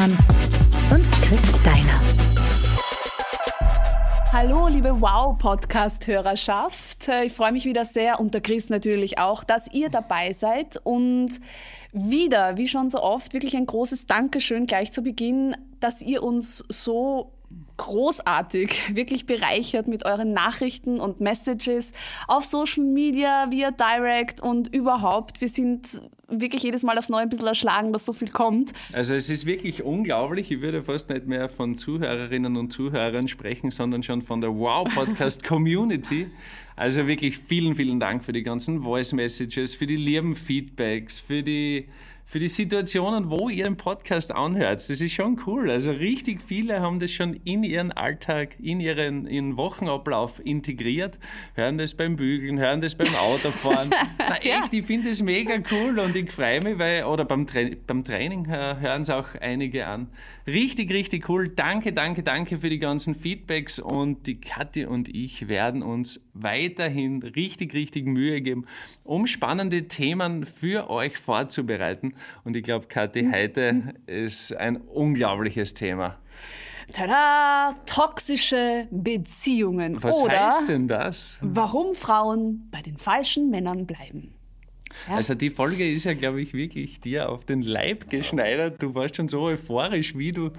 Zimmermann und Chris Steiner. Hallo, liebe Wow-Podcast-Hörerschaft. Ich freue mich wieder sehr und der Chris natürlich auch, dass ihr dabei seid und wieder, wie schon so oft, wirklich ein großes Dankeschön gleich zu Beginn, dass ihr uns so großartig, wirklich bereichert mit euren Nachrichten und Messages auf Social Media, via Direct und überhaupt. Wir sind wirklich jedes Mal aufs Neue ein bisschen erschlagen, dass so viel kommt. Also es ist wirklich unglaublich. Ich würde fast nicht mehr von Zuhörerinnen und Zuhörern sprechen, sondern schon von der Wow Podcast Community. Also wirklich vielen, vielen Dank für die ganzen Voice Messages, für die lieben Feedbacks, für die für die Situationen, wo ihr den Podcast anhört. Das ist schon cool. Also richtig viele haben das schon in ihren Alltag, in ihren, ihren Wochenablauf integriert, hören das beim Bügeln, hören das beim Autofahren. Na echt, ich finde das mega cool und ich freue mich, weil, oder beim, Tra beim Training hören es auch einige an. Richtig, richtig cool. Danke, danke, danke für die ganzen Feedbacks und die Kathi und ich werden uns weiterhin richtig, richtig Mühe geben, um spannende Themen für euch vorzubereiten. Und ich glaube, Kathi, mhm. heute ist ein unglaubliches Thema. Tada! Toxische Beziehungen. Was Oder heißt denn das? Warum Frauen bei den falschen Männern bleiben. Ja. Also die Folge ist ja, glaube ich, wirklich dir auf den Leib geschneidert. Du warst schon so euphorisch, wie du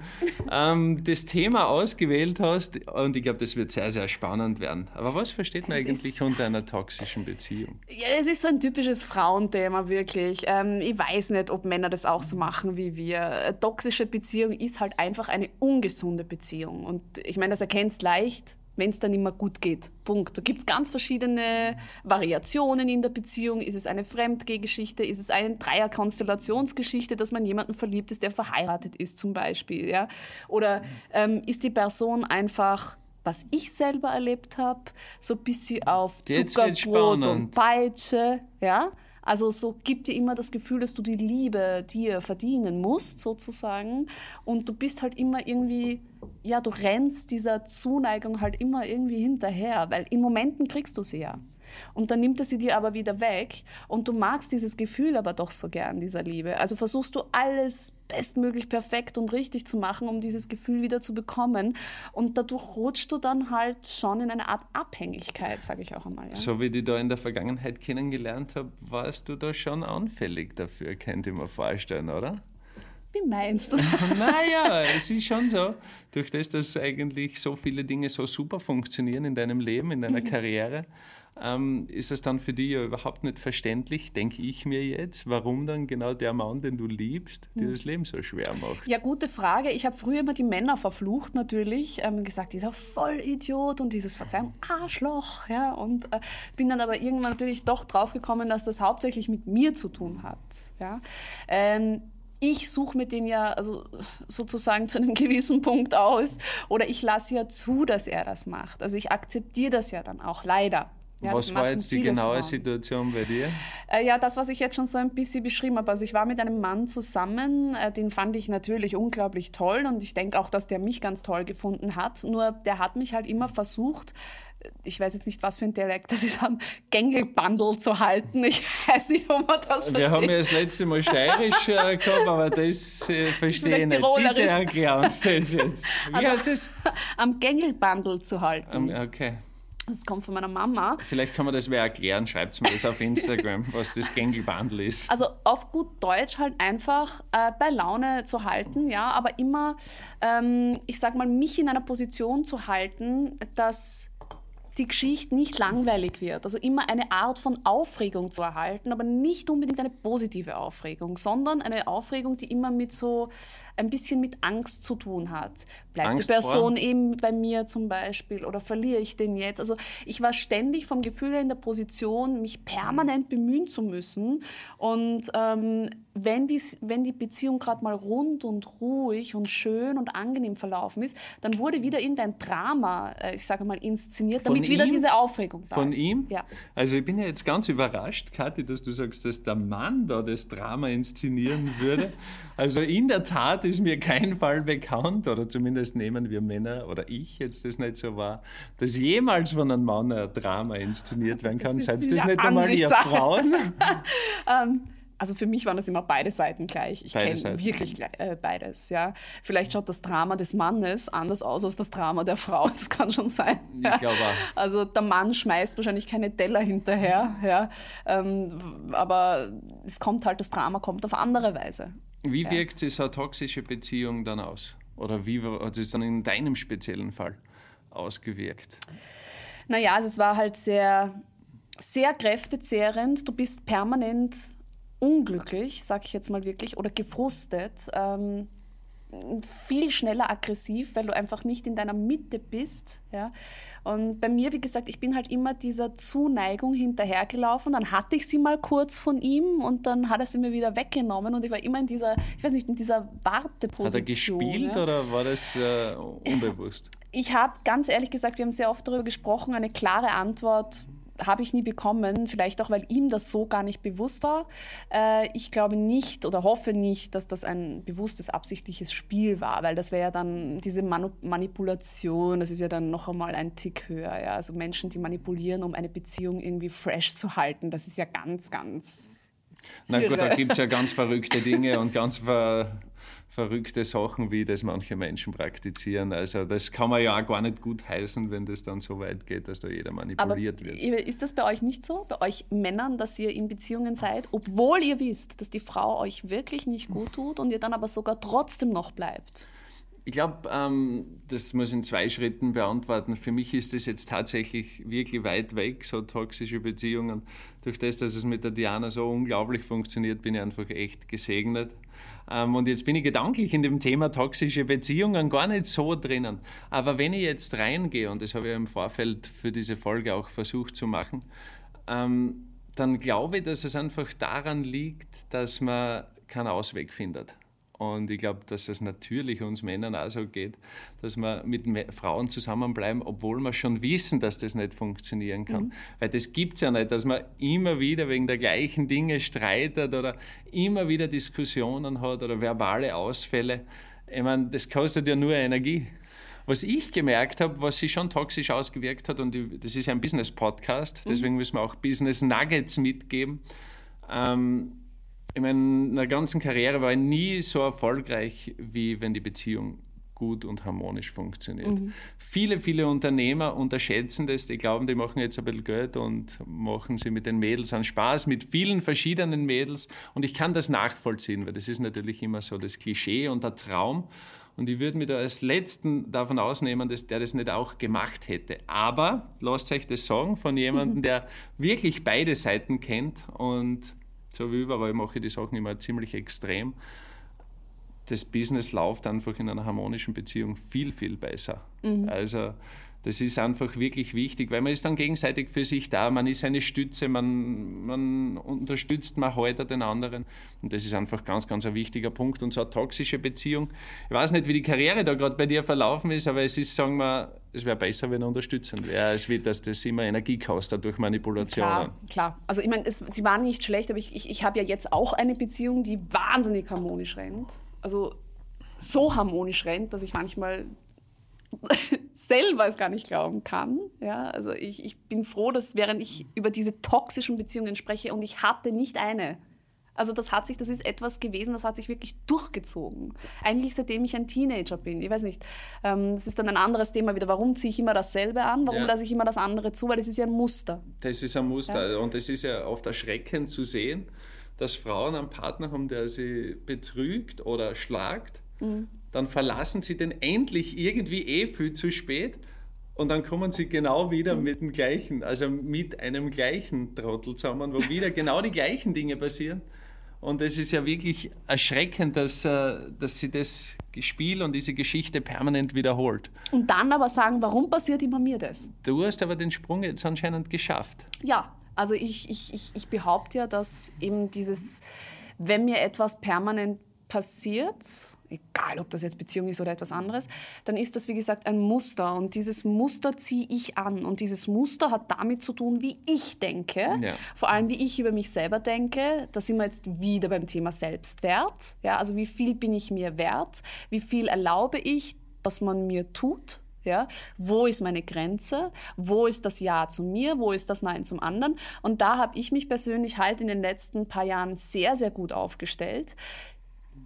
ähm, das Thema ausgewählt hast. Und ich glaube, das wird sehr, sehr spannend werden. Aber was versteht man es eigentlich unter einer toxischen Beziehung? Ja, es ist so ein typisches Frauenthema, wirklich. Ähm, ich weiß nicht, ob Männer das auch so machen wie wir. Eine toxische Beziehung ist halt einfach eine ungesunde Beziehung. Und ich meine, das erkennst leicht wenn es dann immer gut geht. Punkt. Da gibt es ganz verschiedene Variationen in der Beziehung. Ist es eine Fremdgehgeschichte? Ist es eine Dreierkonstellationsgeschichte, dass man jemanden verliebt ist, der verheiratet ist zum Beispiel? Ja? Oder ähm, ist die Person einfach was ich selber erlebt habe, so ein bisschen auf Zuckerbrot und Peitsche, ja, also so gibt dir immer das Gefühl, dass du die Liebe dir verdienen musst, sozusagen. Und du bist halt immer irgendwie, ja, du rennst dieser Zuneigung halt immer irgendwie hinterher, weil in Momenten kriegst du sie ja. Und dann nimmt er sie dir aber wieder weg und du magst dieses Gefühl aber doch so gern, dieser Liebe. Also versuchst du alles bestmöglich perfekt und richtig zu machen, um dieses Gefühl wieder zu bekommen. Und dadurch rutschst du dann halt schon in eine Art Abhängigkeit, sage ich auch einmal. Ja. So wie ich da in der Vergangenheit kennengelernt habe, warst du da schon anfällig dafür, könnte ich mir vorstellen, oder? Wie meinst du? naja, es ist schon so, durch das, dass eigentlich so viele Dinge so super funktionieren in deinem Leben, in deiner mhm. Karriere, ähm, ist es dann für dich ja überhaupt nicht verständlich, denke ich mir jetzt, warum dann genau der Mann, den du liebst, dir hm. das Leben so schwer macht. Ja, gute Frage. Ich habe früher immer die Männer verflucht natürlich, ähm, gesagt, dieser Vollidiot und dieses Verzeihung Arschloch, ja, und äh, bin dann aber irgendwann natürlich doch draufgekommen, dass das hauptsächlich mit mir zu tun hat, ja. Ähm, ich suche mir den ja also sozusagen zu einem gewissen Punkt aus oder ich lasse ja zu, dass er das macht. Also ich akzeptiere das ja dann auch leider. Ja, was war jetzt die genaue Frauen. Situation bei dir? Äh, ja, das, was ich jetzt schon so ein bisschen beschrieben habe. Also ich war mit einem Mann zusammen, äh, den fand ich natürlich unglaublich toll und ich denke auch, dass der mich ganz toll gefunden hat. Nur der hat mich halt immer versucht, ich weiß jetzt nicht, was für ein Dialekt das ist, am Gängelbandel zu halten. Ich weiß nicht, ob man das versteht. Wir haben ja das letzte Mal steirisch äh, gehabt, aber das äh, verstehe ich nicht. Bitte erklär uns das jetzt. Wie also, heißt das? Am Gängelbandel zu halten. Um, okay. Das kommt von meiner Mama. Vielleicht kann man das wer erklären. Schreibt mir das auf Instagram, was das Gängelbandel ist. Also auf gut Deutsch halt einfach äh, bei Laune zu halten, ja, aber immer, ähm, ich sag mal, mich in einer Position zu halten, dass die Geschichte nicht langweilig wird. Also immer eine Art von Aufregung zu erhalten, aber nicht unbedingt eine positive Aufregung, sondern eine Aufregung, die immer mit so ein bisschen mit Angst zu tun hat. Bleibt Angst die Person vor? eben bei mir zum Beispiel oder verliere ich den jetzt? Also ich war ständig vom Gefühl her in der Position, mich permanent bemühen zu müssen. Und ähm, wenn, die, wenn die Beziehung gerade mal rund und ruhig und schön und angenehm verlaufen ist, dann wurde wieder irgendein Drama, äh, ich sage mal, inszeniert, damit wieder diese Aufregung da Von ist. ihm? Ja. Also ich bin ja jetzt ganz überrascht, Kathi, dass du sagst, dass der Mann da das Drama inszenieren würde. Also in der Tat ist mir kein Fall bekannt, oder zumindest nehmen wir Männer, oder ich jetzt das nicht so wahr, dass jemals von einem Mann ein Drama inszeniert werden kann. Seid das nicht einmal ihr Frauen? ähm, also für mich waren das immer beide Seiten gleich. Ich kenne wirklich äh, beides. Ja. Vielleicht schaut das Drama des Mannes anders aus als das Drama der Frau. Das kann schon sein. Ich glaube auch. Also der Mann schmeißt wahrscheinlich keine Teller hinterher. Ja. Ähm, aber es kommt halt, das Drama kommt auf andere Weise. Wie wirkt sich so eine toxische Beziehung dann aus? Oder wie hat es dann in deinem speziellen Fall ausgewirkt? Naja, also es war halt sehr, sehr kräftezehrend. Du bist permanent unglücklich, sage ich jetzt mal wirklich, oder gefrustet, ähm, viel schneller aggressiv, weil du einfach nicht in deiner Mitte bist. Ja? Und bei mir, wie gesagt, ich bin halt immer dieser Zuneigung hinterhergelaufen. Dann hatte ich sie mal kurz von ihm und dann hat er sie mir wieder weggenommen und ich war immer in dieser, ich weiß nicht, in dieser Warteposition. Hat er gespielt ja. oder war das äh, unbewusst? Ich habe ganz ehrlich gesagt, wir haben sehr oft darüber gesprochen, eine klare Antwort habe ich nie bekommen, vielleicht auch, weil ihm das so gar nicht bewusst war. Äh, ich glaube nicht oder hoffe nicht, dass das ein bewusstes, absichtliches Spiel war, weil das wäre ja dann diese Manu Manipulation, das ist ja dann noch einmal ein Tick höher. Ja? Also Menschen, die manipulieren, um eine Beziehung irgendwie fresh zu halten, das ist ja ganz, ganz. Na gut, da gibt es ja ganz verrückte Dinge und ganz ver verrückte Sachen, wie das manche Menschen praktizieren. Also das kann man ja auch gar nicht gut heißen, wenn das dann so weit geht, dass da jeder manipuliert Aber wird. Ist das bei euch nicht so, bei euch Männern, dass ihr in Beziehungen seid, obwohl ihr wisst, dass die Frau euch wirklich nicht gut tut und ihr dann aber sogar trotzdem noch bleibt? Ich glaube, ähm, das muss in zwei Schritten beantworten. Für mich ist das jetzt tatsächlich wirklich weit weg, so toxische Beziehungen. Durch das, dass es mit der Diana so unglaublich funktioniert, bin ich einfach echt gesegnet. Ähm, und jetzt bin ich gedanklich in dem Thema toxische Beziehungen gar nicht so drinnen. Aber wenn ich jetzt reingehe, und das habe ich im Vorfeld für diese Folge auch versucht zu machen, ähm, dann glaube ich, dass es einfach daran liegt, dass man keinen Ausweg findet. Und ich glaube, dass es natürlich uns Männern auch so geht, dass wir mit Frauen zusammenbleiben, obwohl wir schon wissen, dass das nicht funktionieren kann. Mhm. Weil das gibt es ja nicht, dass man immer wieder wegen der gleichen Dinge streitet oder immer wieder Diskussionen hat oder verbale Ausfälle. Ich meine, das kostet ja nur Energie. Was ich gemerkt habe, was sich schon toxisch ausgewirkt hat, und das ist ein Business-Podcast, mhm. deswegen müssen wir auch Business Nuggets mitgeben. Ähm, in meiner ganzen Karriere war ich nie so erfolgreich, wie wenn die Beziehung gut und harmonisch funktioniert. Mhm. Viele, viele Unternehmer unterschätzen das, die glauben, die machen jetzt ein bisschen Geld und machen sie mit den Mädels einen Spaß, mit vielen verschiedenen Mädels. Und ich kann das nachvollziehen, weil das ist natürlich immer so das Klischee und der Traum. Und ich würde mich da als Letzten davon ausnehmen, dass der das nicht auch gemacht hätte. Aber lasst euch das sagen von jemandem, der wirklich beide Seiten kennt und so wie überall mache ich die Sachen immer ziemlich extrem. Das Business läuft einfach in einer harmonischen Beziehung viel, viel besser. Mhm. Also das ist einfach wirklich wichtig, weil man ist dann gegenseitig für sich da, man ist eine Stütze, man, man unterstützt, man hält den anderen. Und das ist einfach ganz, ganz ein wichtiger Punkt. Und so eine toxische Beziehung, ich weiß nicht, wie die Karriere da gerade bei dir verlaufen ist, aber es ist, sagen wir, es wäre besser, wenn er unterstützend wäre, als wie dass das immer Energie kostet durch Manipulationen. Klar, klar. Also ich meine, sie waren nicht schlecht, aber ich, ich, ich habe ja jetzt auch eine Beziehung, die wahnsinnig harmonisch rennt. Also so harmonisch rennt, dass ich manchmal selber es gar nicht glauben kann. Ja, also ich, ich bin froh, dass während ich über diese toxischen Beziehungen spreche und ich hatte nicht eine. Also das hat sich, das ist etwas gewesen, das hat sich wirklich durchgezogen. Eigentlich seitdem ich ein Teenager bin. Ich weiß nicht. Ähm, das ist dann ein anderes Thema wieder. Warum ziehe ich immer dasselbe an? Warum ja. lasse ich immer das andere zu? Weil das ist ja ein Muster. Das ist ein Muster. Ja. Und das ist ja oft erschreckend zu sehen, dass Frauen einen Partner haben, der sie betrügt oder schlagt. Mhm dann verlassen sie den endlich irgendwie eh viel zu spät und dann kommen sie genau wieder mit dem gleichen, also mit einem gleichen Trottel zusammen, wo wieder genau die gleichen Dinge passieren. Und es ist ja wirklich erschreckend, dass, äh, dass sie das Spiel und diese Geschichte permanent wiederholt. Und dann aber sagen, warum passiert immer mir das? Du hast aber den Sprung jetzt anscheinend geschafft. Ja, also ich, ich, ich, ich behaupte ja, dass eben dieses, wenn mir etwas permanent passiert, egal ob das jetzt Beziehung ist oder etwas anderes, dann ist das wie gesagt ein Muster und dieses Muster ziehe ich an und dieses Muster hat damit zu tun, wie ich denke, ja. vor allem wie ich über mich selber denke. Da sind wir jetzt wieder beim Thema Selbstwert. Ja, also wie viel bin ich mir wert? Wie viel erlaube ich, dass man mir tut? Ja, wo ist meine Grenze? Wo ist das Ja zu mir? Wo ist das Nein zum anderen? Und da habe ich mich persönlich halt in den letzten paar Jahren sehr, sehr gut aufgestellt.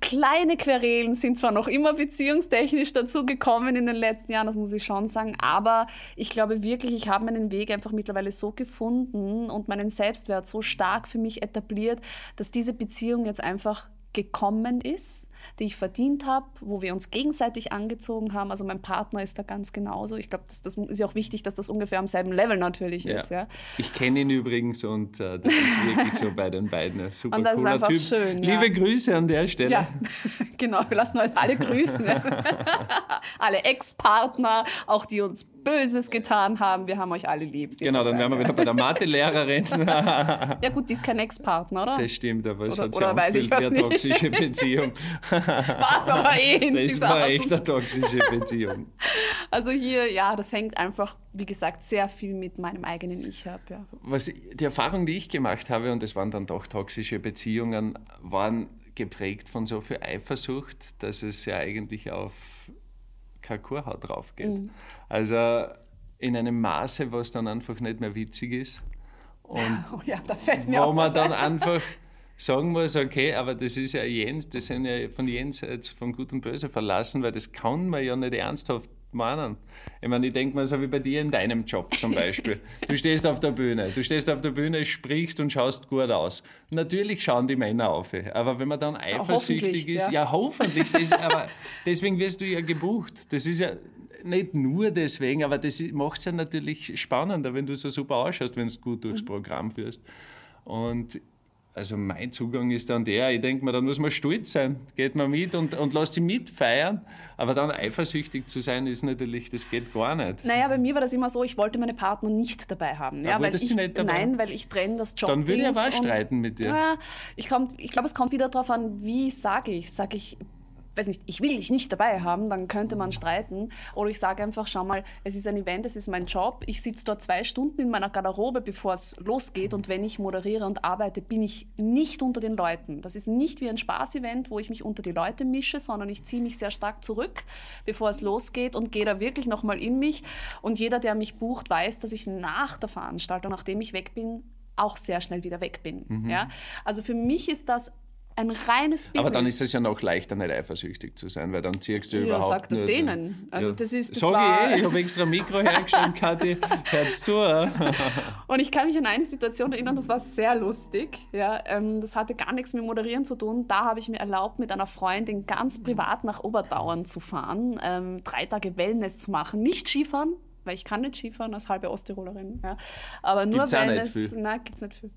Kleine Querelen sind zwar noch immer beziehungstechnisch dazu gekommen in den letzten Jahren, das muss ich schon sagen, aber ich glaube wirklich, ich habe meinen Weg einfach mittlerweile so gefunden und meinen Selbstwert so stark für mich etabliert, dass diese Beziehung jetzt einfach gekommen ist die ich verdient habe, wo wir uns gegenseitig angezogen haben. Also mein Partner ist da ganz genauso. Ich glaube, das, das, ist ja auch wichtig, dass das ungefähr am selben Level natürlich ja. ist. Ja. Ich kenne ihn übrigens und äh, das ist wirklich so bei den beiden. Ein super und das cooler ist einfach Typ. schön. Liebe ja. Grüße an der Stelle. Ja, genau. Wir lassen heute alle grüßen. alle Ex-Partner, auch die uns Böses getan haben. Wir haben euch alle lieb. Genau, dann wären wir wieder bei der Mathelehrerin. ja gut, die ist kein Ex-Partner, oder? Das stimmt, aber es Oder- hat ja was eine toxische Beziehung. War es aber eh in Das war Art echt eine toxische Beziehung. Also hier, ja, das hängt einfach, wie gesagt, sehr viel mit meinem eigenen Ich ab. Ja. Was, die Erfahrung, die ich gemacht habe, und das waren dann doch toxische Beziehungen, waren geprägt von so viel Eifersucht, dass es ja eigentlich auf keine Kurhaut drauf geht. Mhm. Also in einem Maße, was dann einfach nicht mehr witzig ist. Und Oh ja, da fällt mir wo auch man dann ein. einfach sagen muss, okay, aber das ist ja jens, das sind ja von jenseits von Gut und Böse verlassen, weil das kann man ja nicht ernsthaft meinen. Ich meine, ich denke mal so wie bei dir in deinem Job zum Beispiel. Du stehst auf der Bühne, du stehst auf der Bühne, sprichst und schaust gut aus. Natürlich schauen die Männer auf, aber wenn man dann eifersüchtig ist, ja. ja, hoffentlich, das, aber deswegen wirst du ja gebucht. Das ist ja nicht nur deswegen, aber das macht es ja natürlich spannender, wenn du so super ausschaust, wenn du gut durchs Mhm. Programm führst. Und also mein Zugang ist dann der, ich denke mir, dann muss man stolz sein, geht man mit und, und lässt sie mitfeiern, aber dann eifersüchtig zu sein, ist natürlich, das geht gar nicht. Naja, bei mir war das immer so, ich wollte meine Partner nicht dabei haben. Ja, weil ich, nicht dabei Nein, weil ich trenne das Job. Dann würde ich aber streiten mit dir. Ja, ich, komm- ich glaube, es kommt wieder darauf an, wie sage ich. Sage ich, weiß nicht, ich will dich nicht dabei haben, dann könnte man streiten. Oder ich sage einfach, schau mal, es ist ein Event, es ist mein Job. Ich sitze dort zwei Stunden in meiner Garderobe, bevor es losgeht. Und wenn ich moderiere und arbeite, bin ich nicht unter den Leuten. Das ist nicht wie ein Spaßevent, wo ich mich unter die Leute mische, sondern ich ziehe mich sehr stark zurück, bevor es losgeht und gehe da wirklich nochmal in mich. Und jeder, der mich bucht, weiß, dass ich nach der Veranstaltung, nachdem ich weg bin, auch sehr schnell wieder weg bin. Ja? Also für mich ist das ein reines Business. Aber dann ist es ja noch leichter, nicht eifersüchtig zu sein, weil dann ziehst du Ja, überhaupt sag das nicht. denen. Also das ist- das Sag war- ich eh, ich habe extra ein Mikro hergestellt, Kathi, hört's zu. Und ich kann mich an eine Situation erinnern, das war sehr lustig. Ja, ähm, das hatte gar nichts mit Moderieren zu tun. Da habe ich mir erlaubt, mit einer Freundin ganz privat nach Oberdauern zu fahren, ähm, drei Tage Wellness zu machen, nicht Skifahren. Weil ich kann nicht Skifahren als halbe Osttirolerin. Ja. Aber nur Gibt's nicht Wellness. viel. Nein, gibt's nicht viel.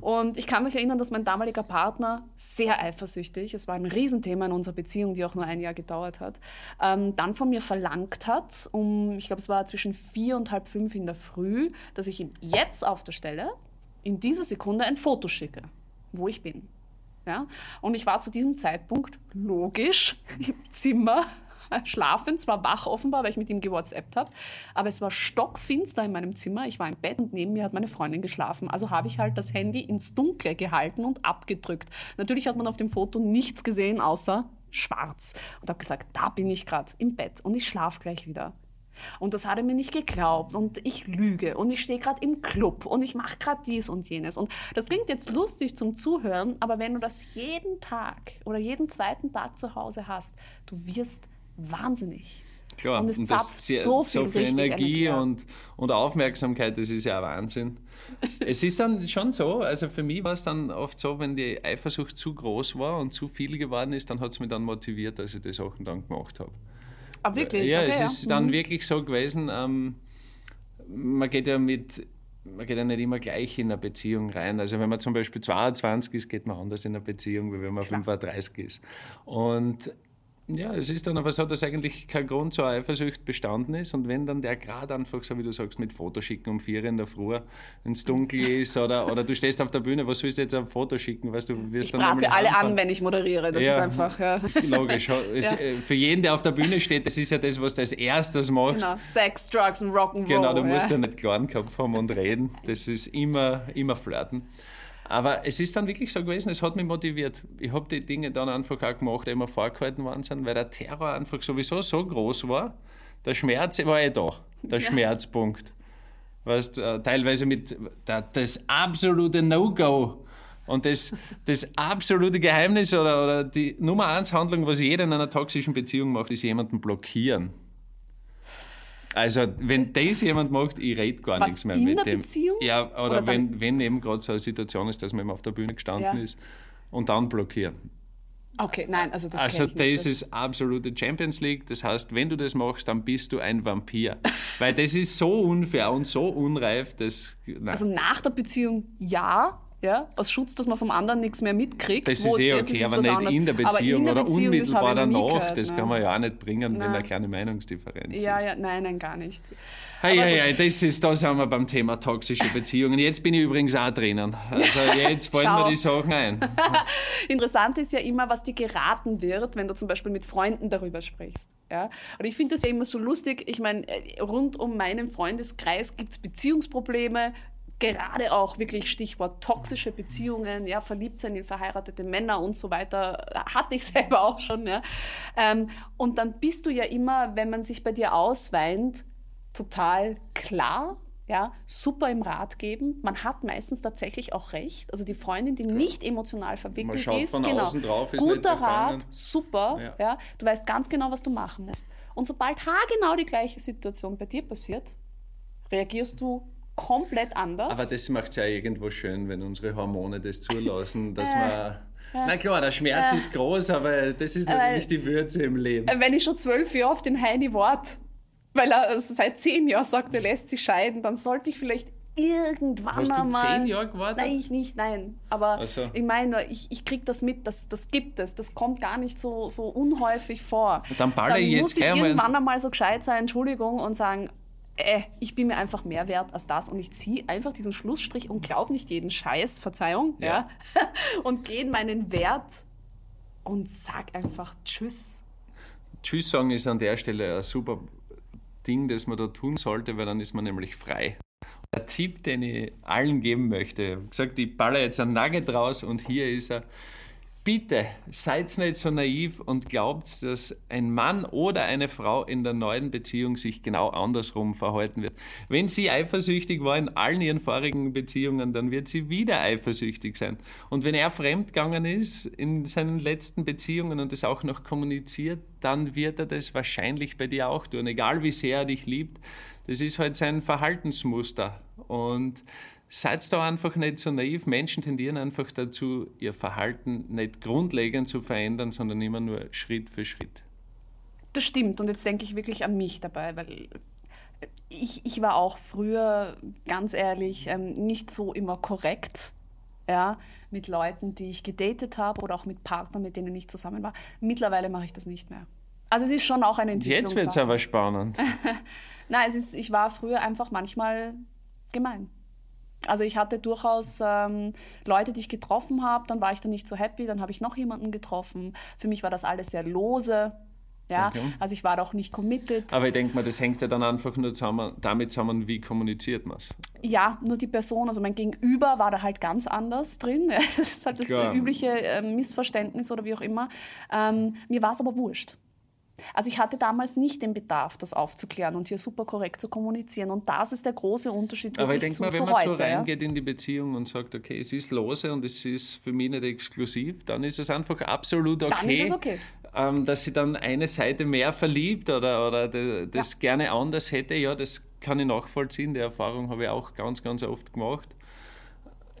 Und ich kann mich erinnern, dass mein damaliger Partner sehr eifersüchtig, es war ein Riesenthema in unserer Beziehung, die auch nur ein Jahr gedauert hat, ähm, dann von mir verlangt hat, um, ich glaube, es war zwischen vier und halb fünf in der Früh, dass ich ihm jetzt auf der Stelle, in dieser Sekunde, ein Foto schicke, wo ich bin. Ja? Und ich war zu diesem Zeitpunkt logisch im Zimmer schlafen, zwar wach offenbar, weil ich mit ihm gewhatsappt habe, aber es war stockfinster in meinem Zimmer. Ich war im Bett und neben mir hat meine Freundin geschlafen. Also habe ich halt das Handy ins Dunkle gehalten und abgedrückt. Natürlich hat man auf dem Foto nichts gesehen außer schwarz und habe gesagt, da bin ich gerade im Bett und ich schlafe gleich wieder. Und das hat er mir nicht geglaubt und ich lüge und ich stehe gerade im Club und ich mache gerade dies und jenes. Und das klingt jetzt lustig zum Zuhören, aber wenn du das jeden Tag oder jeden zweiten Tag zu Hause hast, du wirst wahnsinnig. Klar, Und es das zapft sehr- so viel, richtig Energie Energie ab. und, und Aufmerksamkeit, das ist ja Wahnsinn. es ist dann schon so, also für mich war es dann oft so, wenn die Eifersucht zu groß war und zu viel geworden ist, dann hat es mich dann motiviert, dass ich die Sachen dann gemacht habe. Aber wirklich? Ja, okay, es ja. ist dann Mhm. wirklich so gewesen, ähm, man geht ja mit, man geht ja nicht immer gleich in eine Beziehung rein. Also wenn man zum Beispiel 22 ist, geht man anders in eine Beziehung, wie wenn man 35 ist. Und ja, es ist dann aber so, dass eigentlich kein Grund zur Eifersucht bestanden ist. Und wenn dann der Grad einfach, so wie du sagst, mit Fotoschicken um vier in der Früh ins Dunkel ist oder, oder du stehst auf der Bühne, was willst du jetzt ein Foto schicken? Weißt du, wirst Ich dann brate alle anfangen. an, wenn ich moderiere. Das Ja. ist einfach, ja. Logisch. Es, Ja. äh, Für jeden, der auf der Bühne steht, das ist ja das, was du als erstes machst. Genau. Sex, Drugs und Rock'n'Roll. Genau, du musst ja. ja nicht kleinen Kopf haben und reden. Das ist immer, immer flirten. Aber es ist dann wirklich so gewesen, es hat mich motiviert. Ich habe die Dinge dann einfach auch gemacht, die immer vorgehalten worden sind, weil der Terror einfach sowieso so groß war, der Schmerz war eh da, der Schmerzpunkt. Weißt, äh, teilweise mit der, das absolute No-Go und das, das absolute Geheimnis oder, oder die Nummer eins Handlung, was jeder in einer toxischen Beziehung macht, ist jemanden blockieren. Also, wenn das jemand macht, ich rede gar Was, nichts mehr in mit der dem. Beziehung? Ja, oder, Oder wenn, wenn eben gerade so eine Situation ist, dass man eben auf der Bühne gestanden Ja. ist und dann blockieren. Okay, nein, also das Also das nicht. ist absolute Champions League. Das heißt, wenn du das machst, dann bist du ein Vampir. Weil das ist so unfair und so unreif, dass... Nein. Also nach der Beziehung ja, ja, aus Schutz, dass man vom anderen nichts mehr mitkriegt. das ist eh okay, aber was nicht anderes. in der Beziehung in der oder Beziehung, unmittelbar danach. gehört, das nein. kann man ja auch nicht bringen, wenn Nein. eine kleine Meinungsdifferenz Ja, ist. ja, nein, nein, gar nicht. Hey, hey, hey, das ist, da sind wir beim Thema toxische Beziehungen. Jetzt bin ich übrigens auch drinnen. Also jetzt fallen mir die Sachen ein. Interessant ist ja immer, was dir geraten wird, wenn du zum Beispiel mit Freunden darüber sprichst. Ja? Und ich finde das ja immer so lustig. Ich meine, äh, rund um meinen Freundeskreis gibt es Beziehungsprobleme. Gerade auch wirklich Stichwort toxische Beziehungen, ja, verliebt sein in verheiratete Männer und so weiter, hatte ich selber auch schon. Ja. Ähm, und dann bist du ja immer, wenn man sich bei dir ausweint, total klar, ja, super im Rat geben. Man hat meistens tatsächlich auch recht. Also die Freundin, die nicht emotional verwickelt ist, genau. drauf, ist guter. Rat, super, Ja. ja. Du weißt ganz genau, was du machen musst. Und sobald haargenau die gleiche Situation bei dir passiert, reagierst du komplett anders. Aber das macht es ja irgendwo schön, wenn unsere Hormone das zulassen, dass Äh, man. Na klar, der Schmerz ist groß, aber das ist natürlich die Würze im Leben. Äh, wenn ich schon zwölf Jahre auf den Heini wart, weil er also seit zehn Jahren sagt, er lässt sich scheiden, dann sollte ich vielleicht irgendwann Hast du einmal... zehn Jahre gewartet? Nein, ich nicht, nein. Aber Ach so. ich meine, ich, ich kriege das mit, das, das gibt es. Das kommt gar nicht so, so unhäufig vor. Dann baller ich jetzt muss ich irgendwann einmal so gescheit sein, Entschuldigung, und sagen, äh, ich bin mir einfach mehr wert als das und ich ziehe einfach diesen Schlussstrich und glaube nicht jeden Scheiß, Verzeihung, ja, Ja. und gehe in meinen Wert und sag einfach Tschüss. Tschüss sagen ist an der Stelle ein super Ding, das man da tun sollte, weil dann ist man nämlich frei. Der Tipp, den ich allen geben möchte, ich habe gesagt, ich baller jetzt ein Nugget raus und hier ist er. Bitte seid nicht so naiv und glaubt, dass ein Mann oder eine Frau in der neuen Beziehung sich genau andersrum verhalten wird. Wenn sie eifersüchtig war in allen ihren vorigen Beziehungen, dann wird sie wieder eifersüchtig sein. Und wenn er fremdgegangen ist in seinen letzten Beziehungen und es auch noch kommuniziert, dann wird er das wahrscheinlich bei dir auch tun, egal wie sehr er dich liebt. Das ist halt sein Verhaltensmuster. Und Seid da einfach nicht so naiv. Menschen tendieren einfach dazu, ihr Verhalten nicht grundlegend zu verändern, sondern immer nur Schritt für Schritt. Das stimmt. Und jetzt denke ich wirklich an mich dabei, weil ich, ich war auch früher, ganz ehrlich, ähm, nicht so immer korrekt. Ja, mit Leuten, die ich gedatet habe oder auch mit Partnern, mit denen ich zusammen war. Mittlerweile mache ich das nicht mehr. Also es ist schon auch eine Entwicklung. Jetzt wird es aber spannend. Nein, es ist, ich war früher einfach manchmal gemein. Also ich hatte durchaus ähm, Leute, die ich getroffen habe, dann war ich dann nicht so happy, dann habe ich noch jemanden getroffen. Für mich war das alles sehr lose. Ja, Okay. also ich war da auch nicht committed. Aber ich denke mal, das hängt ja dann einfach nur zusammen, damit zusammen, wie kommuniziert man es. Ja, nur die Person, also mein Gegenüber war da halt ganz anders drin. Das ist halt das Klar. übliche äh, Missverständnis oder wie auch immer. Ähm, mir war es aber wurscht. Also ich hatte damals nicht den Bedarf, das aufzuklären und hier super korrekt zu kommunizieren. Und das ist der große Unterschied Aber ich denke mal, wenn man heute. so ja. reingeht in die Beziehung und sagt, okay, es ist lose und es ist für mich nicht exklusiv, dann ist es einfach absolut okay. Dann ist es okay. Ähm, dass sie dann eine Seite mehr verliebt oder, oder de- das gerne anders hätte, ja, das kann ich nachvollziehen. Die Erfahrung habe ich auch ganz, ganz oft gemacht.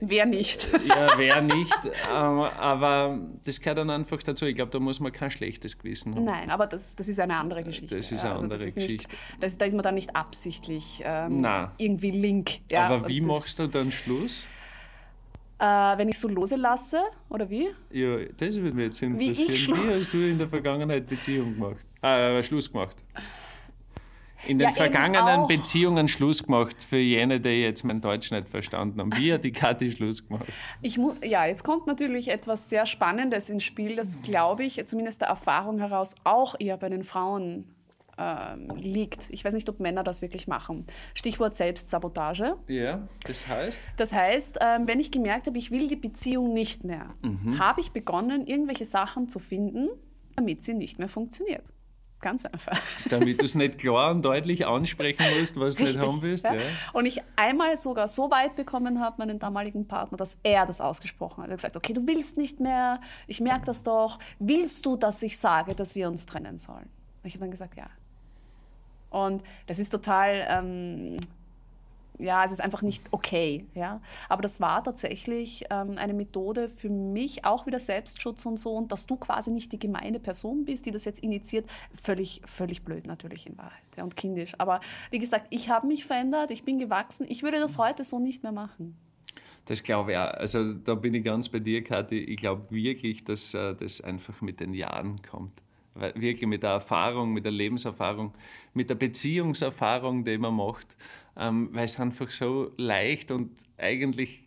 Wer nicht? Ja, wer nicht. ähm, aber das gehört dann einfach dazu. Ich glaube, da muss man kein schlechtes Gewissen haben. Nein, aber das, das ist eine andere Geschichte. Das ist eine andere das Geschichte. Nicht, das, da ist man dann nicht absichtlich ähm, irgendwie link. Ja, aber wie machst du dann Schluss? Äh, wenn ich so lose lasse, oder wie? Ja, das würde mich jetzt interessieren. Wie, Schluss- hast du in der Vergangenheit Beziehung gemacht? Äh, Schluss gemacht. In den Ja, vergangenen. Beziehungen Schluss gemacht, für jene, die jetzt mein Deutsch nicht verstanden haben. Wie hat die Kathi Schluss gemacht? Ich ja, jetzt kommt natürlich etwas sehr Spannendes ins Spiel, das glaube ich, zumindest der Erfahrung heraus, auch eher bei den Frauen ähm, liegt. Ich weiß nicht, ob Männer das wirklich machen. Stichwort Selbstsabotage. Ja, das heißt? Das heißt, ähm, wenn ich gemerkt habe, ich will die Beziehung nicht mehr, habe ich begonnen, irgendwelche Sachen zu finden, damit sie nicht mehr funktioniert. Ganz einfach. Damit du es nicht klar und deutlich ansprechen musst, was du nicht haben willst. Ja? Ja. Und ich einmal sogar so weit bekommen habe, meinen damaligen Partner, dass er das ausgesprochen hat. Er hat gesagt, okay, du willst nicht mehr, ich merke das doch. Willst du, dass ich sage, dass wir uns trennen sollen? Und ich habe dann gesagt, ja. Und das ist total, ähm, ja, es ist einfach nicht okay. Ja? Aber das war tatsächlich ähm, eine Methode für mich, auch wieder Selbstschutz und so. Und dass du quasi nicht die gemeine Person bist, die das jetzt initiiert, völlig, völlig blöd natürlich in Wahrheit ja, und kindisch. Aber wie gesagt, ich habe mich verändert, ich bin gewachsen. Ich würde das heute so nicht mehr machen. Das glaube ich auch. Also da bin ich ganz bei dir, Kathi. Ich glaube wirklich, dass äh, das einfach mit den Jahren kommt. Wirklich mit der Erfahrung, mit der Lebenserfahrung, mit der Beziehungserfahrung, die man macht, ähm, weil es einfach so leicht und eigentlich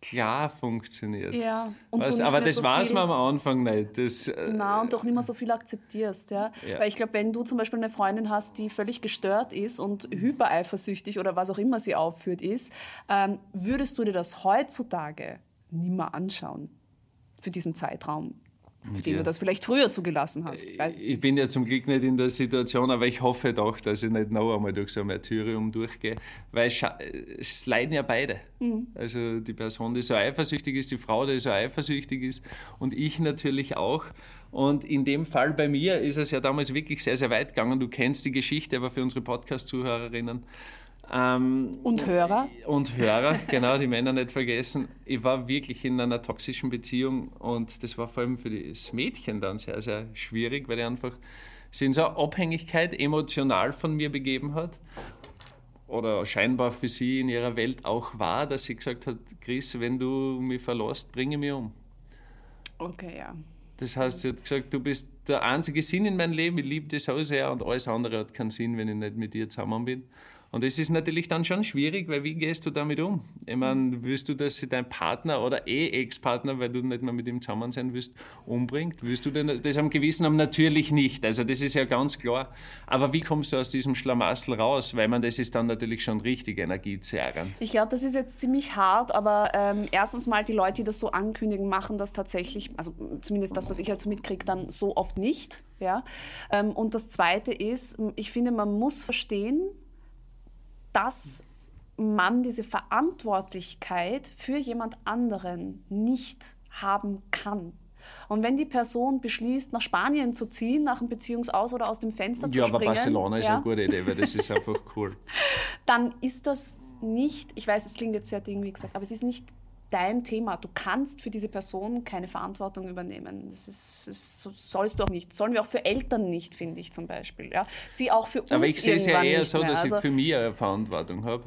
klar funktioniert. Ja, weißt, nicht aber das so weiß viel- man am Anfang nicht. Das, äh, Na, und doch nicht mehr so viel akzeptierst, ja. Ja. Weil ich glaube, wenn du zum Beispiel eine Freundin hast, die völlig gestört ist und hypereifersüchtig oder was auch immer sie aufführt ist, ähm, würdest du dir das heutzutage nie mehr anschauen für diesen Zeitraum, den Ja. du das vielleicht früher zugelassen hast. Ich Ich bin ja zum Glück nicht in der Situation, aber ich hoffe doch, dass ich nicht noch einmal durch so ein Martyrium durchgehe, weil scha- es leiden ja beide. Also die Person, die so eifersüchtig ist, die Frau, die so eifersüchtig ist und ich natürlich auch. Und in dem Fall bei mir ist es ja damals wirklich sehr, sehr weit gegangen. Du kennst die Geschichte, aber für unsere Podcast-Zuhörerinnen. Ähm, Und Hörer? und Hörer, genau, die Männer nicht vergessen. Ich war wirklich in einer toxischen Beziehung und das war vor allem für das Mädchen dann sehr, sehr schwierig, weil er einfach sie in so eine Abhängigkeit emotional von mir begeben hat oder scheinbar für sie in ihrer Welt auch war, dass sie gesagt hat, Chris, wenn du mich verlässt, bringe mich um. Okay, ja. Das heißt, sie hat gesagt, du bist der einzige Sinn in meinem Leben, ich liebe dich so sehr und alles andere hat keinen Sinn, wenn ich nicht mit dir zusammen bin. Und das ist natürlich dann schon schwierig, weil wie gehst du damit um? Ich meine, willst du, dass sie dein Partner oder eh Ex-Partner, weil du nicht mehr mit ihm zusammen sein willst, umbringt? Willst du denn das am Gewissen haben? Natürlich nicht. Also das ist ja ganz klar. Aber wie kommst du aus diesem Schlamassel raus? Weil man, das ist dann natürlich schon richtig energiezerrend. Ich glaube, das ist jetzt ziemlich hart, aber ähm, erstens mal die Leute, die das so ankündigen, machen das tatsächlich, also zumindest das, was ich halt so mitkriege, dann so oft nicht. Ja? Ähm, und das Zweite ist, ich finde, man muss verstehen, dass man diese Verantwortlichkeit für jemand anderen nicht haben kann. Und wenn die Person beschließt, nach Spanien zu ziehen, nach einem Beziehungsaus oder aus dem Fenster zu Ja, springen, aber Barcelona ist ja, eine gute Idee, weil das ist einfach cool. dann ist das nicht, ich weiß, es klingt jetzt sehr ding, wie gesagt, aber es ist nicht dein Thema. Du kannst für diese Person keine Verantwortung übernehmen. Das, ist, das so- sollst du auch nicht. Sollen wir auch für Eltern nicht, finde ich zum Beispiel. Ja? Sie auch für uns Aber ich sehe es ja eher so, dass also, ich für mich eine Verantwortung habe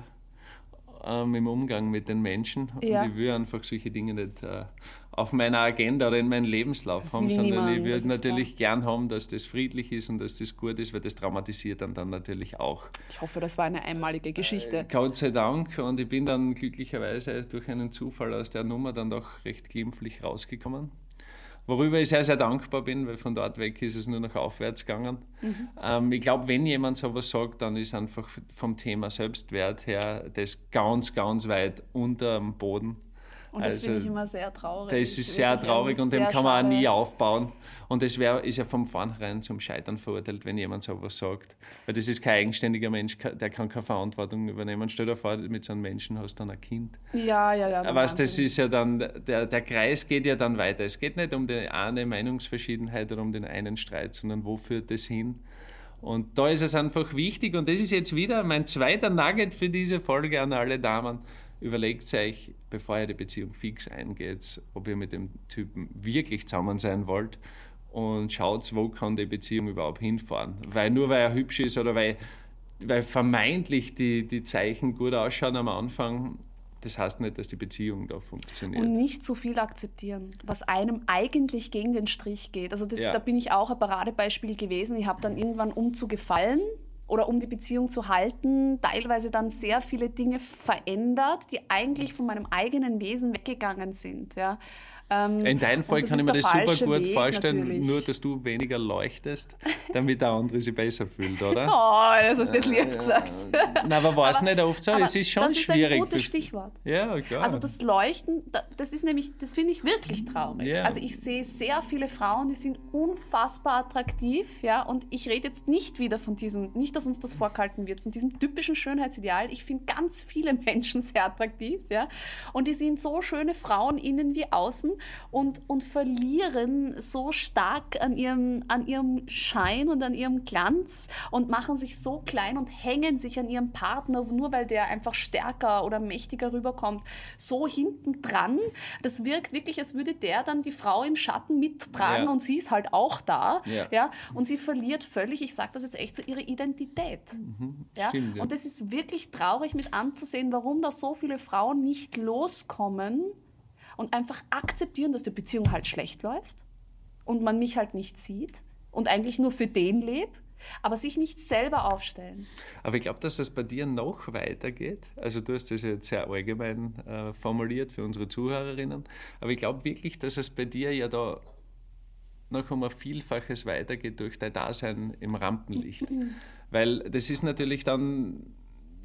ähm, im Umgang mit den Menschen. Ja. Und ich will einfach solche Dinge nicht äh, auf meiner Agenda oder in meinem Lebenslauf Das haben, sondern niemand, ich würde natürlich gern haben, dass das friedlich ist und dass das gut ist, weil das traumatisiert dann, dann natürlich auch. ich hoffe, das war eine einmalige Geschichte. Gott sei Dank. Und ich bin dann glücklicherweise durch einen Zufall aus der Nummer dann doch recht glimpflich rausgekommen. Worüber ich sehr, sehr dankbar bin, weil von dort weg ist es nur noch aufwärts gegangen. Ähm, ich glaube, wenn jemand sowas sagt, dann ist einfach vom Thema Selbstwert her das ganz, ganz weit unter dem Boden. Und das Also, finde ich immer sehr traurig. Das ist sehr traurig also und dem sehr kann man auch schade. nie aufbauen. Und das wär, ist ja von vornherein zum Scheitern verurteilt, wenn jemand sowas sagt. Weil das ist kein eigenständiger Mensch, der kann keine Verantwortung übernehmen. Stell dir vor, mit so einem Menschen hast du dann ein Kind. Ja, ja, ja. Weißt, das ist ja dann, der, der Kreis geht ja dann weiter. Es geht nicht um die eine Meinungsverschiedenheit oder um den einen Streit, sondern wo führt das hin? Und da ist es einfach wichtig, und das ist jetzt wieder mein zweiter Nugget für diese Folge an alle Damen. Überlegt euch, bevor ihr die Beziehung fix eingeht, ob ihr mit dem Typen wirklich zusammen sein wollt und schaut, wo kann die Beziehung überhaupt hinfahren. Weil nur weil er hübsch ist oder weil, weil vermeintlich die, die Zeichen gut ausschauen am Anfang, das heißt nicht, dass die Beziehung da funktioniert. Und nicht zu viel akzeptieren, was einem eigentlich gegen den Strich geht. Also das, Ja. da bin ich auch ein Paradebeispiel gewesen. Ich habe dann irgendwann, um zu gefallen oder um die Beziehung zu halten, teilweise dann sehr viele Dinge verändert, die eigentlich von meinem eigenen Wesen weggegangen sind. Ja. Ähm, In deinem Fall kann ich ist mir das super gut Weg vorstellen, natürlich. nur dass du weniger leuchtest, damit der andere sich besser fühlt, oder? Oh, das hast du jetzt lieb gesagt. Nein, aber war es nicht oft so? Es ist schon das ist schwierig. ein gutes Stichwort. Ja, klar. Also das Leuchten, da- das ist nämlich, das finde ich wirklich traurig. Ja. Also ich sehe sehr viele Frauen, die sind unfassbar attraktiv, ja, und ich rede jetzt nicht wieder von diesem, nicht, dass uns das vorgehalten wird, von diesem typischen Schönheitsideal. Ich finde ganz viele Menschen sehr attraktiv, ja, und die sind so schöne Frauen innen wie außen und, und verlieren so stark an ihrem, an ihrem Schein und an ihrem Glanz und machen sich so klein und hängen sich an ihrem Partner, nur weil der einfach stärker oder mächtiger rüberkommt, so hinten dran. Das wirkt wirklich, als würde der dann die Frau im Schatten mittragen Ja. und sie ist halt auch da. Ja. Ja. und sie verliert völlig, ich sage das jetzt echt so, ihre Identität. ja? stimmt, ja. Und es ist wirklich traurig mit anzusehen, warum da so viele Frauen nicht loskommen und einfach akzeptieren, dass die Beziehung halt schlecht läuft und man mich halt nicht sieht und eigentlich nur für den lebt, aber sich nicht selber aufstellen. Aber ich glaube, dass das bei dir noch weitergeht. Also du hast das jetzt sehr allgemein äh, formuliert für unsere Zuhörerinnen. Aber ich glaube wirklich, dass es bei dir ja da noch um ein Vielfaches weitergeht durch dein Dasein im Rampenlicht. Weil das ist natürlich dann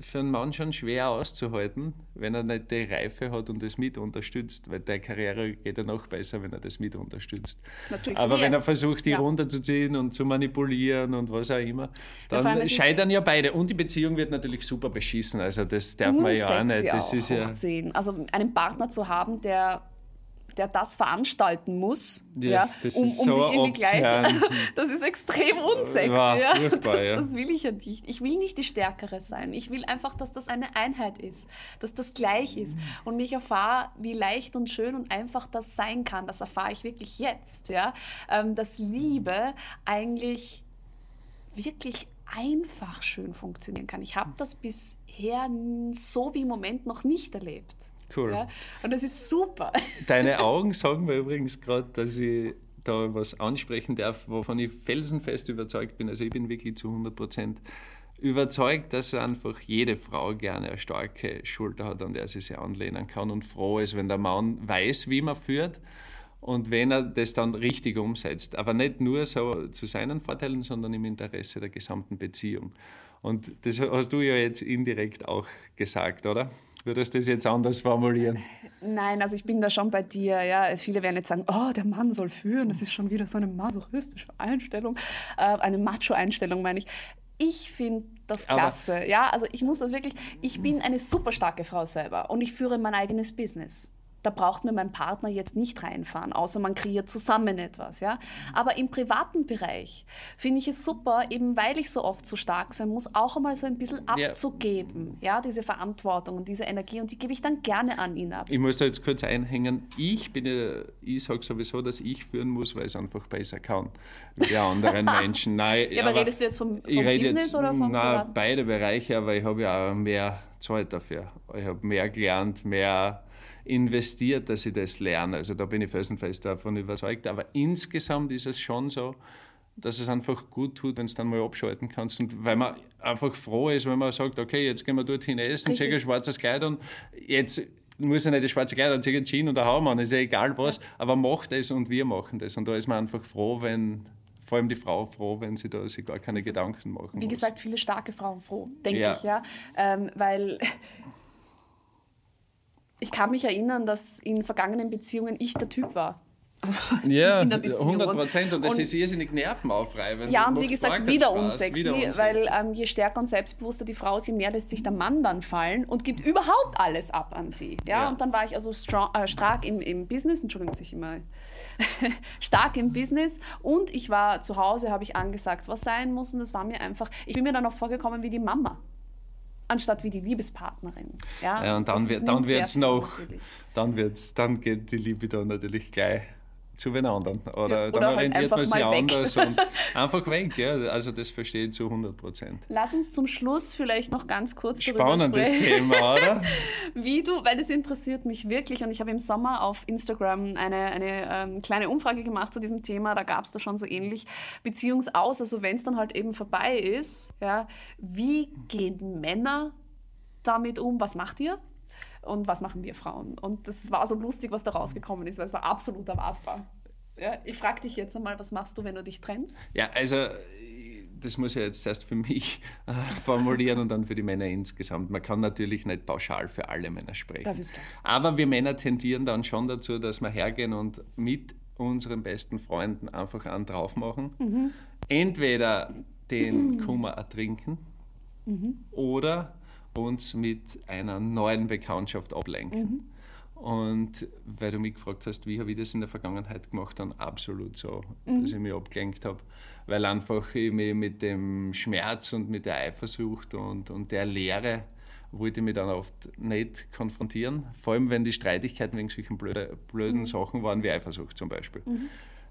für einen Mann schon schwer auszuhalten, wenn er nicht die Reife hat und das mit unterstützt, weil deine Karriere geht ja noch besser, wenn er das mit unterstützt. Natürlich, Aber wenn er versucht, die Ja. runterzuziehen und zu manipulieren und was auch immer, Ja, dann ist- scheitern ja beide. Und die Beziehung wird natürlich super beschissen. Also das darf man ja auch nicht. Das auch ist ja, hoch 10. Also einen Partner zu haben, der der das veranstalten muss, Ja, ja, um, um so sich irgendwie gleich, das ist extrem unsexy. Ja. furchtbar, das, ja. das will ich ja nicht. Ich will nicht die Stärkere sein. Ich will einfach, dass das eine Einheit ist, dass das gleich ist. Und ich erfahre, wie leicht und schön und einfach das sein kann. Das erfahre ich wirklich jetzt, ja, ähm, dass Liebe eigentlich wirklich einfach schön funktionieren kann. Ich habe das bisher so wie im Moment noch nicht erlebt. Cool. Ja? Und das ist super. Deine Augen sagen mir übrigens gerade, dass ich da was ansprechen darf, wovon ich felsenfest überzeugt bin. Also ich bin wirklich zu 100 Prozent überzeugt, dass einfach jede Frau gerne eine starke Schulter hat, an der sie sich anlehnen kann und froh ist, wenn der Mann weiß, wie man führt und wenn er das dann richtig umsetzt. Aber nicht nur so zu seinen Vorteilen, sondern im Interesse der gesamten Beziehung. Und das hast du ja jetzt indirekt auch gesagt, oder? Würdest du das jetzt anders formulieren? Nein, also ich bin da schon bei dir. Ja. Viele werden jetzt sagen, oh, der Mann soll führen. Das ist schon wieder so eine masochistische Einstellung. Äh, eine Macho-Einstellung, meine ich. Ich finde das Aber- klasse. Ja, also ich muss das wirklich, ich bin eine super starke Frau selber und ich führe mein eigenes Business. Da braucht mir mein Partner jetzt nicht reinfahren, außer man kreiert zusammen etwas. Ja? Aber im privaten Bereich finde ich es super, eben weil ich so oft so stark sein muss, auch einmal so ein bisschen Ja. abzugeben. Ja, diese Verantwortung und diese Energie und die gebe ich dann gerne an ihn ab. Ich muss da jetzt kurz einhängen. Ich bin ja, ich sage sowieso, dass ich führen muss, weil ich es einfach besser kann wie die anderen Menschen. Nein, Ja, aber redest du jetzt vom- vom Business jetzt, oder vom Nein, Privaten? beide Bereiche, aber ich habe ja auch mehr Zeit dafür. Ich habe mehr gelernt, mehr investiert, dass ich das lerne. Also da bin ich felsenfest davon überzeugt. Aber insgesamt ist es schon so, dass es einfach gut tut, wenn du dann mal abschalten kannst. Und weil man einfach froh ist, wenn man sagt, okay, jetzt gehen wir dorthin essen, ziehe ein schwarzes Kleid und jetzt muss ich nicht das schwarze Kleid anziehen, Jeans und ein Haum an, ist ja egal was, aber macht es und wir machen das. Und da ist man einfach froh, wenn, vor allem die Frau froh, wenn sie da sich gar keine Gedanken machen Wie muss. gesagt, viele starke Frauen froh, denke Ja. ich, ja. Ähm, weil ich kann mich erinnern, dass in vergangenen Beziehungen ich der Typ war. Ja, in der Beziehung. 100 Prozent. Und das Und- ist irrsinnig nervenaufreibend. Ja, und wie gesagt, wieder Spaß. unsexy, Wieder unsexy. weil ähm, je stärker und selbstbewusster die Frau ist, je mehr lässt sich der Mann dann fallen und gibt überhaupt alles ab an sie. Ja, Ja. und dann war ich also strong, äh, stark im, im Business, Entschuldigung, dass ich immer stark im Business und ich war zu Hause, habe ich angesagt, was sein muss und das war mir einfach, ich bin mir dann auch vorgekommen wie die Mama. Anstatt wie die Liebespartnerin. Ja, Ja, und dann wird dann wird's viel noch, natürlich. dann wird's, dann geht die Liebe dann natürlich gleich zu den anderen. Oder, Ja, dann oder halt orientiert einfach man sich anders und einfach weg. Ja, also das verstehe ich zu 100 Prozent. Lass uns zum Schluss vielleicht noch ganz kurz darüber Spannendes sprechen. Thema, oder? wie du, weil das interessiert mich wirklich und ich habe im Sommer auf Instagram eine, eine ähm, kleine Umfrage gemacht zu diesem Thema, da gab es da schon so ähnlich Beziehungsaus, also wenn es dann halt eben vorbei ist, ja, wie gehen Männer damit um, was macht ihr? Und was machen wir Frauen. Und das war so lustig, was da rausgekommen ist, weil es war absolut erwartbar. Ja, ich frage dich jetzt einmal, was machst du, wenn du dich trennst? Ja, also das muss ich jetzt erst für mich äh, formulieren und dann für die Männer insgesamt. Man kann natürlich nicht pauschal für alle Männer sprechen. Das ist klar. Aber wir Männer tendieren dann schon dazu, dass wir hergehen und mit unseren besten Freunden einfach einen drauf machen. Mhm. Entweder den Kummer ertrinken Mhm. oder uns mit einer neuen Bekanntschaft ablenken. Mhm. Und weil du mich gefragt hast, wie habe ich das in der Vergangenheit gemacht, dann absolut so, Mhm. dass ich mich abgelenkt habe. Weil einfach ich mich mit dem Schmerz und mit der Eifersucht und, und der Leere wollte ich mich dann oft nicht konfrontieren. Vor allem, wenn die Streitigkeiten wegen solchen blöde, blöden Mhm. Sachen waren, wie Eifersucht zum Beispiel.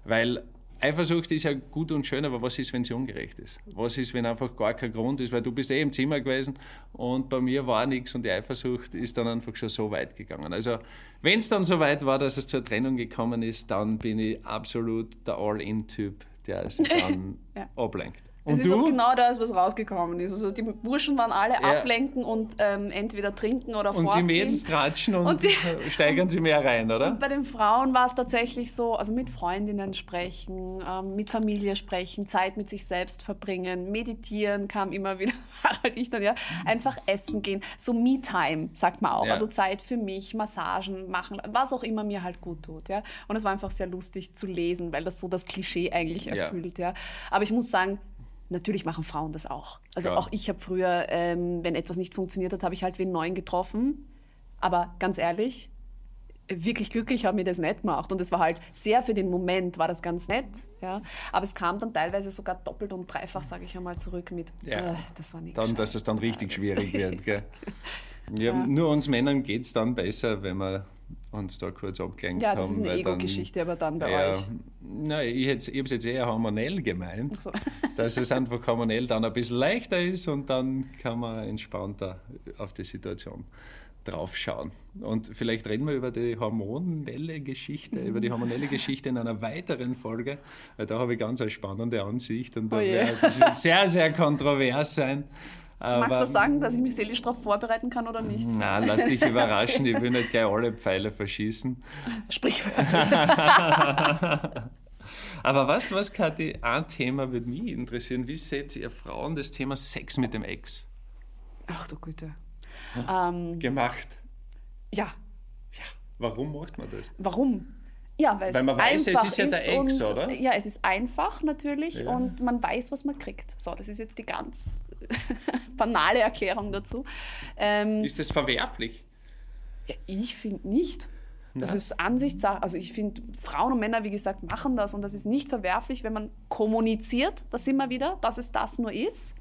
Weil Eifersucht ist ja gut und schön, aber was ist, wenn sie ungerecht ist? Was ist, wenn einfach gar kein Grund ist? Weil du bist eh im Zimmer gewesen und bei mir war nichts und die Eifersucht ist dann einfach schon so weit gegangen. Also wenn es dann so weit war, dass es zur Trennung gekommen ist, dann bin ich absolut der All-In-Typ, der sich dann Ja. ablenkt. Es Und ist auch genau das, was rausgekommen ist. Also die Burschen waren alle Ja. ablenken und ähm, entweder trinken oder Und die fortgehen. Mädels tratschen und, Und die- steigern sie mehr rein, oder? Und bei den Frauen war es tatsächlich so, also mit Freundinnen sprechen, ähm, mit Familie sprechen, Zeit mit sich selbst verbringen, meditieren kam immer wieder, Harald ich dann ja, einfach essen gehen, so Me-Time, sagt man auch, Ja. also Zeit für mich, Massagen machen, was auch immer mir halt gut tut, ja. Und es war einfach sehr lustig zu lesen, weil das so das Klischee eigentlich Ja. erfüllt, ja. Aber ich muss sagen, Natürlich machen Frauen das auch. Also Klar. auch ich habe früher, ähm, wenn etwas nicht funktioniert hat, habe ich halt wen neuen getroffen. Aber ganz ehrlich, wirklich glücklich hat mir das nicht gemacht. Und es war halt sehr für den Moment, war das ganz nett. Ja. Aber es kam dann teilweise sogar doppelt und dreifach, sage ich einmal, zurück mit, Ja. äh, das war nicht Dann, dass es dann richtig Ja, schwierig wird. Gell? Ja, Nur uns Männern geht es dann besser, wenn wir uns da kurz abgelenkt Ja, haben. das ist eine Ego-Geschichte, aber dann bei ja, euch. Nein, ich, habe es jetzt eher hormonell gemeint, So. dass es einfach hormonell dann ein bisschen leichter ist und dann kann man entspannter auf die Situation draufschauen. Und vielleicht reden wir über die hormonelle Geschichte, über die hormonelle Geschichte in einer weiteren Folge, weil da habe ich ganz eine spannende Ansicht und da Oh wär, das wird sehr, sehr kontrovers sein. Magst du Aber- was sagen, dass ich mich seelisch darauf vorbereiten kann oder nicht? na, lass dich überraschen, ich will nicht gleich alle Pfeile verschießen. Sprichwörtlich. Aber weißt du was, Kathi? Ein Thema würde mich interessieren. Wie seht ihr Frauen das Thema Sex mit dem Ex Ach du Güte. Ähm, gemacht? ja, Ja, warum macht man das? Warum? Ja, weil, Weil man es weiß, es einfach ist ja der Ex, und, oder? Ja, es ist einfach natürlich Ja. und man weiß, was man kriegt. So, das ist jetzt die ganz banale Erklärung dazu. Ähm, Ist das verwerflich? ja, ich finde nicht. Das Na? ist Ansichtssache. Also ich finde, Frauen und Männer, wie gesagt, machen das und das ist nicht verwerflich, wenn man kommuniziert, da sind wir wieder, dass es das nur ist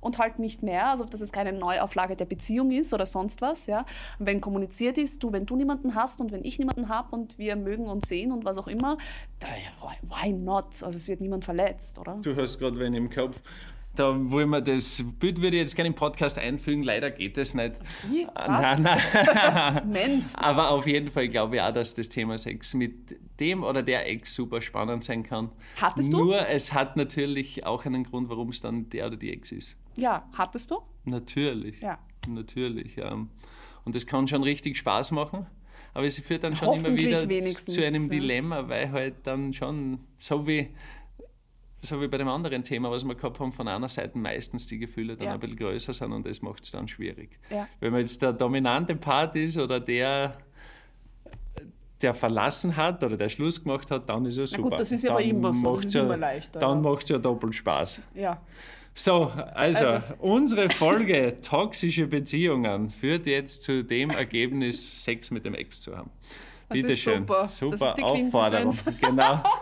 und halt nicht mehr, also dass es keine Neuauflage der Beziehung ist oder sonst was. Ja. Wenn kommuniziert ist, du, wenn du niemanden hast und wenn ich niemanden habe und wir mögen uns sehen und was auch immer, da, why, why not? Also es wird niemand verletzt, oder? Du hast gerade wen im Kopf. Da wollen wir das Bild würde ich jetzt gerne im Podcast einfügen, leider geht es nicht. Wie? Was? Nein, nein. Aber auf jeden Fall glaube ich auch, dass das Thema Sex mit dem oder der Ex super spannend sein kann. Hattest du? Nur es hat natürlich auch einen Grund, warum es dann der oder die Ex ist. Ja, hattest du? Natürlich. Ja. Natürlich. Ähm, und das kann schon richtig Spaß machen. Aber es führt dann schon immer wieder zu einem. Dilemma, weil halt dann schon, so wie, so wie bei dem anderen Thema, was wir gehabt haben, von einer Seite meistens die Gefühle dann Ja. ein bisschen größer sind und das macht es dann schwierig. Ja. Wenn man jetzt der dominante Part ist oder der, der verlassen hat oder der Schluss gemacht hat, dann ist es Na super. gut, das ist ja dann bei ihm was so, das macht's ist ja, immer leichter, Dann macht es ja doppelt Spaß. Ja. So, also, Also. unsere Folge toxische Beziehungen führt jetzt zu dem Ergebnis, Sex mit dem Ex zu haben. Das Bitte schön. super. Das Super Aufforderung. Genau.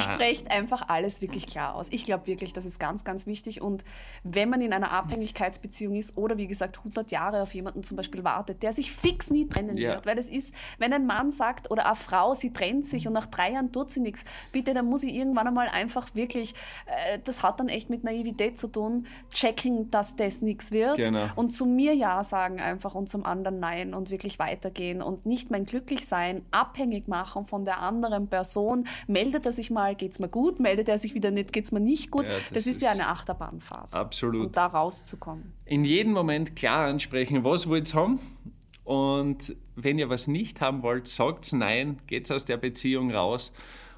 Sprecht einfach alles wirklich klar aus. Ich glaube wirklich, das ist ganz, ganz wichtig. Und wenn man in einer Abhängigkeitsbeziehung ist oder wie gesagt 100 Jahre auf jemanden zum Beispiel wartet, der sich fix nie trennen Ja. wird, weil das ist, wenn ein Mann sagt oder eine Frau, sie trennt sich und nach drei Jahren tut sie nichts, bitte, dann muss ich irgendwann einmal einfach wirklich, äh, das hat dann echt mit Naivität zu tun, checken, dass das nichts wird Genau. und zu mir Ja sagen einfach und zum anderen Nein und wirklich weitergehen und nicht mein Glücklichsein abhängig machen von der anderen Person. Meldet er sich mal, geht's mir gut, meldet er sich wieder nicht, geht's mir nicht gut. Ja, das, das ist ja ist- eine Achterbahnfahrt. Absolut. Und da rauszukommen. In jedem Moment klar ansprechen, was wollt ihr haben Und wenn ihr was nicht haben wollt, sagt nein, geht aus der Beziehung raus.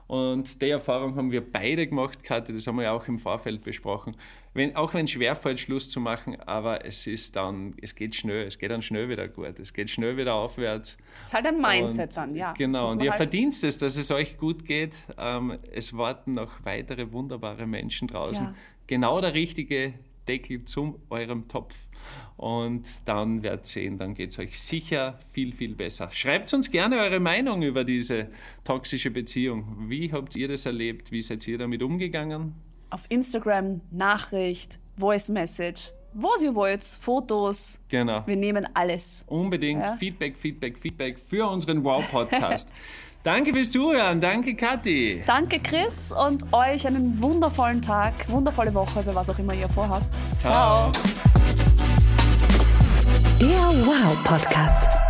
Und die Erfahrung haben wir beide gemacht, Kathi, das haben wir ja auch im Vorfeld besprochen. Wenn, auch wenn es schwerfällt, Schluss zu machen, aber es ist dann, es geht schnell, es geht dann schnell wieder gut, es geht schnell wieder aufwärts. Es ist halt ein Mindset und, dann, ja. Genau, und ihr halt verdient es, dass es euch gut geht. Ähm, es warten noch weitere wunderbare Menschen draußen. Ja. Genau der richtige Deckel zu eurem Topf. Und dann werdet ihr sehen, dann geht es euch sicher viel, viel besser. Schreibt uns gerne eure Meinung über diese toxische Beziehung. Wie habt ihr das erlebt? Wie seid ihr damit umgegangen? Auf Instagram, Nachricht, Voice Message, was ihr wollt, Fotos. Genau. Wir nehmen alles. Unbedingt ja? Feedback, Feedback, Feedback für unseren Wow-Podcast. Danke fürs Zuhören. Danke, Kathi. Danke, Chris. Und euch einen wundervollen Tag, wundervolle Woche, für was auch immer ihr vorhabt. Ciao. Ciao. Der Wow Podcast.